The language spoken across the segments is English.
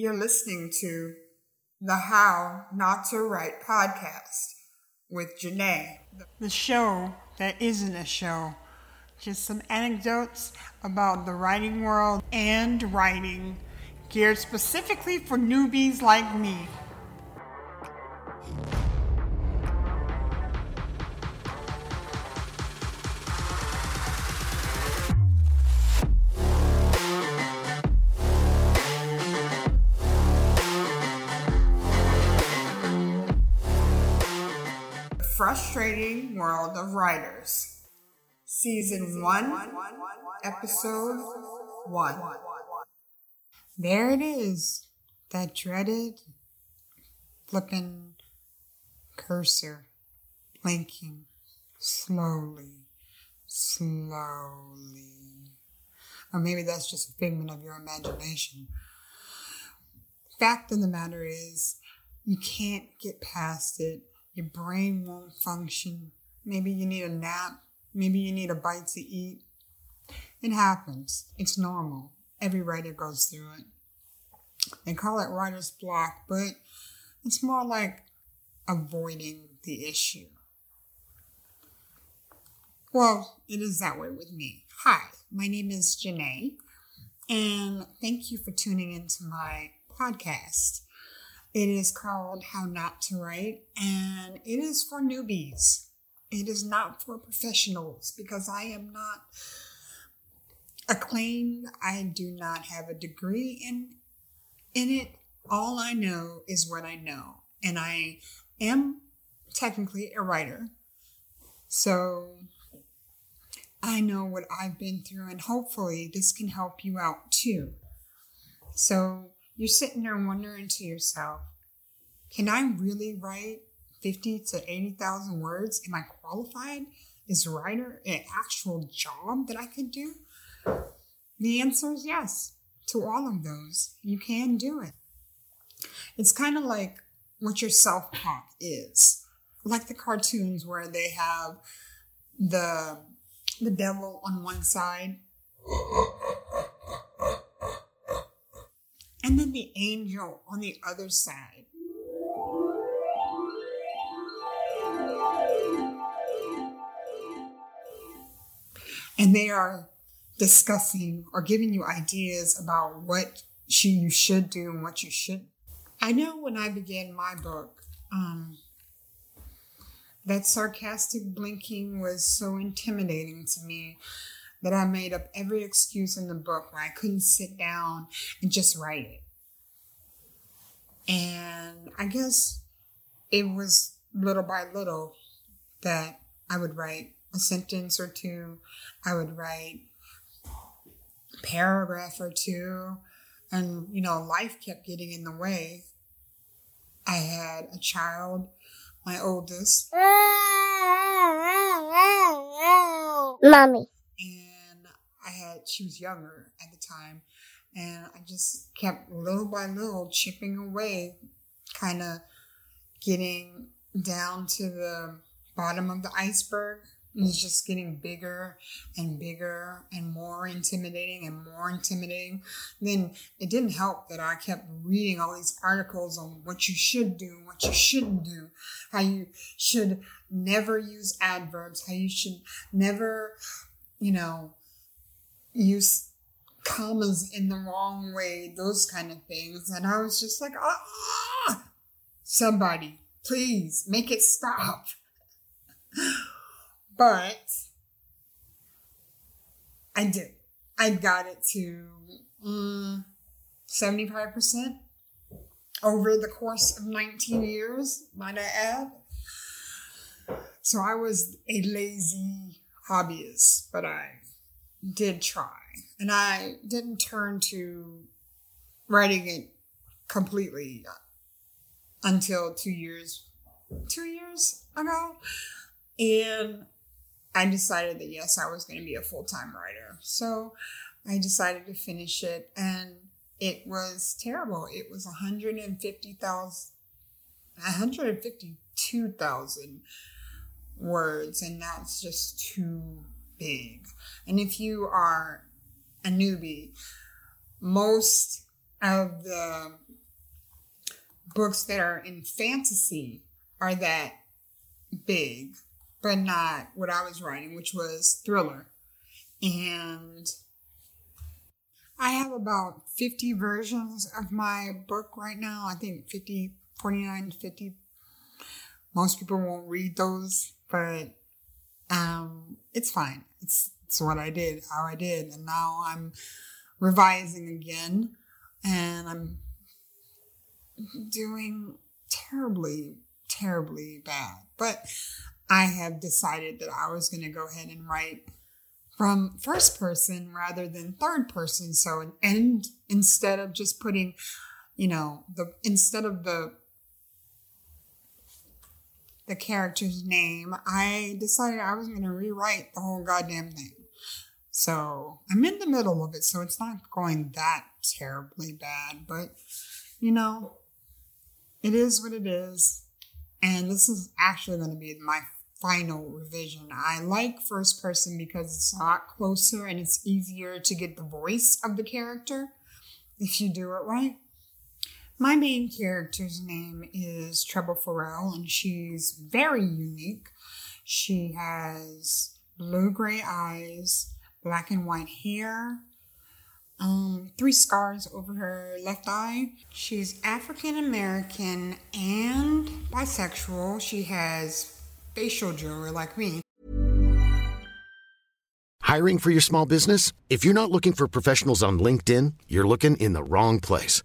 You're listening to the How Not to Write podcast with Janae. The show that isn't a show. Just some anecdotes about the writing world and writing, geared specifically for newbies like me. Frustrating World of Writers, Season 1, Episode 1. There it is, that dreaded flipping cursor blinking slowly, slowly. Or maybe that's just a figment of your imagination. Fact of the matter is, you can't get past it. Your brain won't function. Maybe you need a nap. Maybe you need a bite to eat. It happens. It's normal. Every writer goes through it. They call it writer's block, but it's more like avoiding the issue. Well, it is that way with me. Hi, my name is Janae, and thank you for tuning into my podcast. It is called How Not to Write, and it is for newbies. It is not for professionals because I am not acclaimed. I do not have a degree in in it. All I know is what I know, and I am technically a writer. So I know what I've been through, and hopefully this can help you out too. So you're sitting there wondering to yourself, can I really write 50 to 80,000 words? Am I qualified? Is a writer an actual job that I could do? The answer is yes to all of those. You can do it. It's kind of like what your self talk is. Like the cartoons where they have the the devil on one side and then the angel on the other side. And they are discussing or giving you ideas about what you should do and what you shouldn't. I know when I began my book, um, that sarcastic blinking was so intimidating to me that I made up every excuse in the book where I couldn't sit down and just write it. And I guess it was little by little that I would write a sentence or two. I would write a paragraph or two. And, you know, life kept getting in the way. I had a child, my oldest. Mommy. She was younger at the time, and I just kept little by little chipping away, kind of getting down to the bottom of the iceberg. It was just getting bigger and bigger and more intimidating and more intimidating. Then it didn't help that I kept reading all these articles on what you should do, what you shouldn't do, how you should never use adverbs, how you should never, you know, use commas in the wrong way, those kind of things. And I was just like, ah, somebody, please make it stop. but I did. I got it to mm, 75% over the course of 19 years, might I add. So I was a lazy hobbyist, but I did try. And I didn't turn to writing it completely until two years, two years ago. And I decided that yes, I was going to be a full time writer. So I decided to finish it, and it was terrible. It was 150,000, 152,000 words, and that's just too big. And if you are a newbie, most of the books that are in fantasy are that big, but not what I was writing, which was thriller. And I have about 50 versions of my book right now. I think 50, 49, 50. Most people won't read those, but um, it's fine. It's, it's what I did, how I did. And now I'm revising again and I'm doing terribly, terribly bad. But I have decided that I was going to go ahead and write from first person rather than third person. So, and instead of just putting, you know, the, instead of the, the character's name, I decided I was going to rewrite the whole goddamn thing. So I'm in the middle of it, so it's not going that terribly bad, but you know, it is what it is. And this is actually going to be my final revision. I like first person because it's a lot closer and it's easier to get the voice of the character if you do it right. My main character's name is Treble Farrell, and she's very unique. She has blue gray eyes, black and white hair, um, three scars over her left eye. She's African American and bisexual. She has facial jewelry like me. Hiring for your small business? If you're not looking for professionals on LinkedIn, you're looking in the wrong place.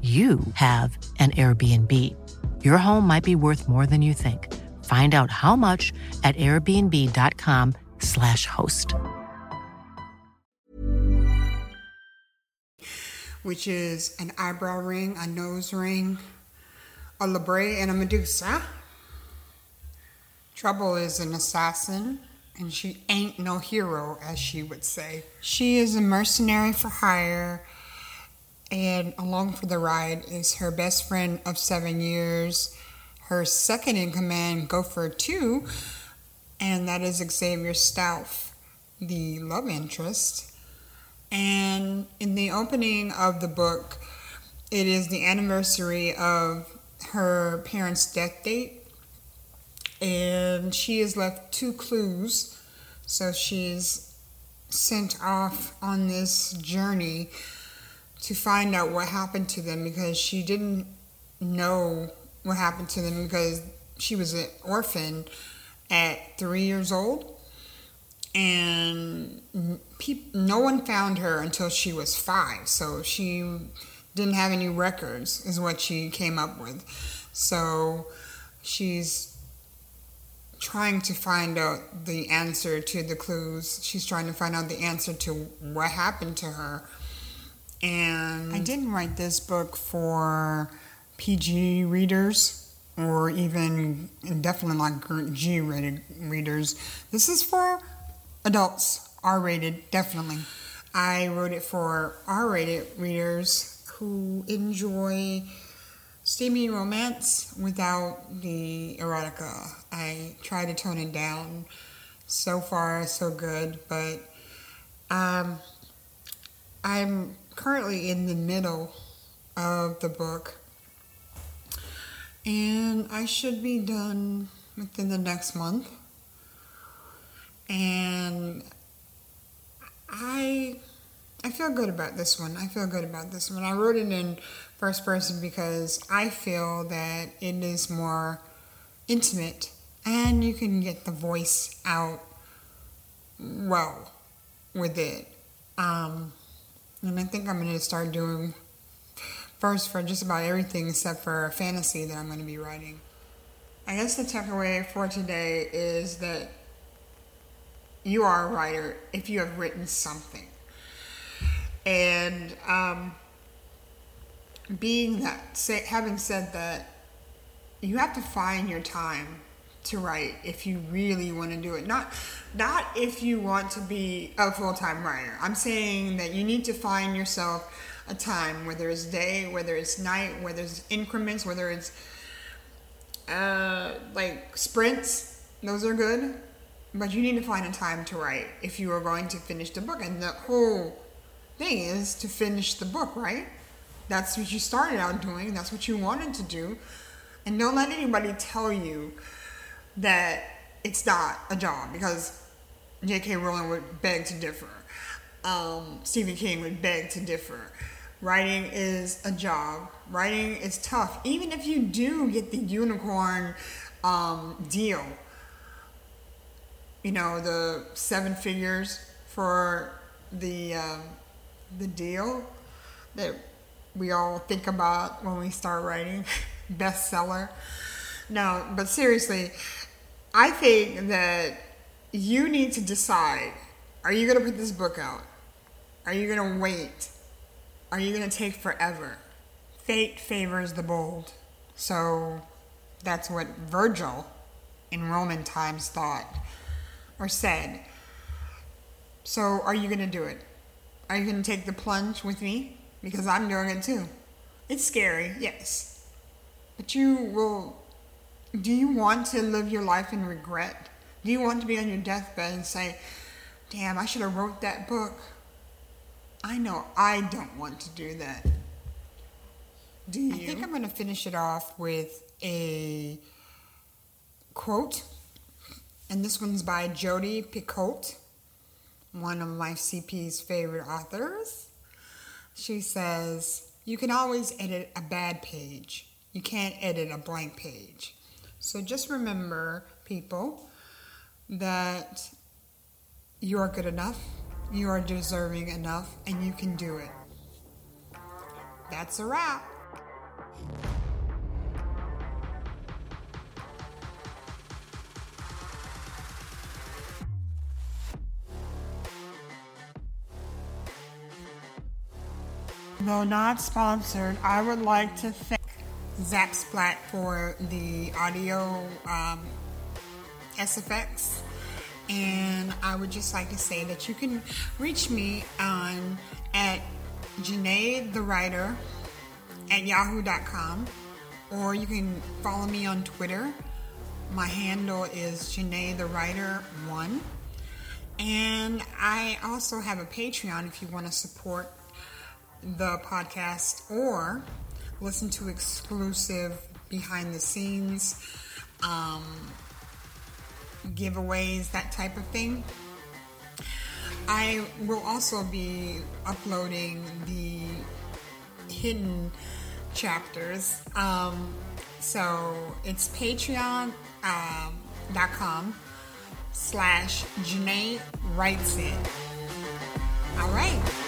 you have an Airbnb. Your home might be worth more than you think. Find out how much at airbnb.com/slash host. Which is an eyebrow ring, a nose ring, a labret, and a medusa. Trouble is an assassin, and she ain't no hero, as she would say. She is a mercenary for hire and along for the ride is her best friend of seven years, her second in command, Gopher 2, and that is Xavier Stauff, the love interest. And in the opening of the book, it is the anniversary of her parents' death date, and she has left two clues. So she's sent off on this journey to find out what happened to them because she didn't know what happened to them because she was an orphan at three years old. And pe- no one found her until she was five so she didn't have any records is what she came up with. So she's trying to find out the answer to the clues. She's trying to find out the answer to what happened to her and i didn't write this book for pg readers or even definitely like G rated readers. This is for adults, R rated, definitely. I wrote it for R rated readers who enjoy steamy romance without the erotica. I try to tone it down. So far, so good, but um, I'm currently in the middle of the book and I should be done within the next month. And I I feel good about this one. I feel good about this one. I wrote it in first person because I feel that it is more intimate and you can get the voice out well with it. Um, and I think I'm going to start doing first for just about everything except for a fantasy that I'm going to be writing. I guess the takeaway for today is that you are a writer if you have written something. And um, being that, say, having said that, you have to find your time to write if you really want to do it. Not, not if you want to be a full time writer. I'm saying that you need to find yourself a time, whether it's day, whether it's night, whether it's increments, whether it's uh, like sprints. Those are good, but you need to find a time to write if you are going to finish the book. And the whole thing is to finish the book, right? That's what you started out doing. That's what you wanted to do. And don't let anybody tell you that it's not a job because J.K. Rowling would beg to differ. Um, Stephen King would beg to differ. Writing is a job. Writing is tough. Even if you do get the unicorn um, deal, you know, the seven figures for the um, the deal that we all think about when we start writing, bestseller. No, but seriously, I think that you need to decide: Are you going to put this book out? Are you going to wait? are you going to take forever? Fate favors the bold. So that's what Virgil in Roman times thought or said. So are you going to do it? Are you going to take the plunge with me? Because I'm doing it too. It's scary, yes. But you will. Do you want to live your life in regret? Do you want to be on your deathbed and say, damn, I should have wrote that book? I know I don't want to do that. Do you? I think I'm going to finish it off with a quote. And this one's by Jodi Picoult, one of my CP's favorite authors. She says, You can always edit a bad page, you can't edit a blank page. So just remember, people, that you are good enough you are deserving enough and you can do it. That's a wrap. Though not sponsored, I would like to thank Zapsplat for the audio um, SFX and I would just like to say that you can reach me on at Janae the Writer at yahoo.com or you can follow me on Twitter. My handle is Janae the Writer 1. And I also have a Patreon if you want to support the podcast or listen to exclusive behind the scenes um, giveaways, that type of thing. I will also be uploading the hidden chapters. Um, so it's patreon.com um, slash Janae Writes It. All right.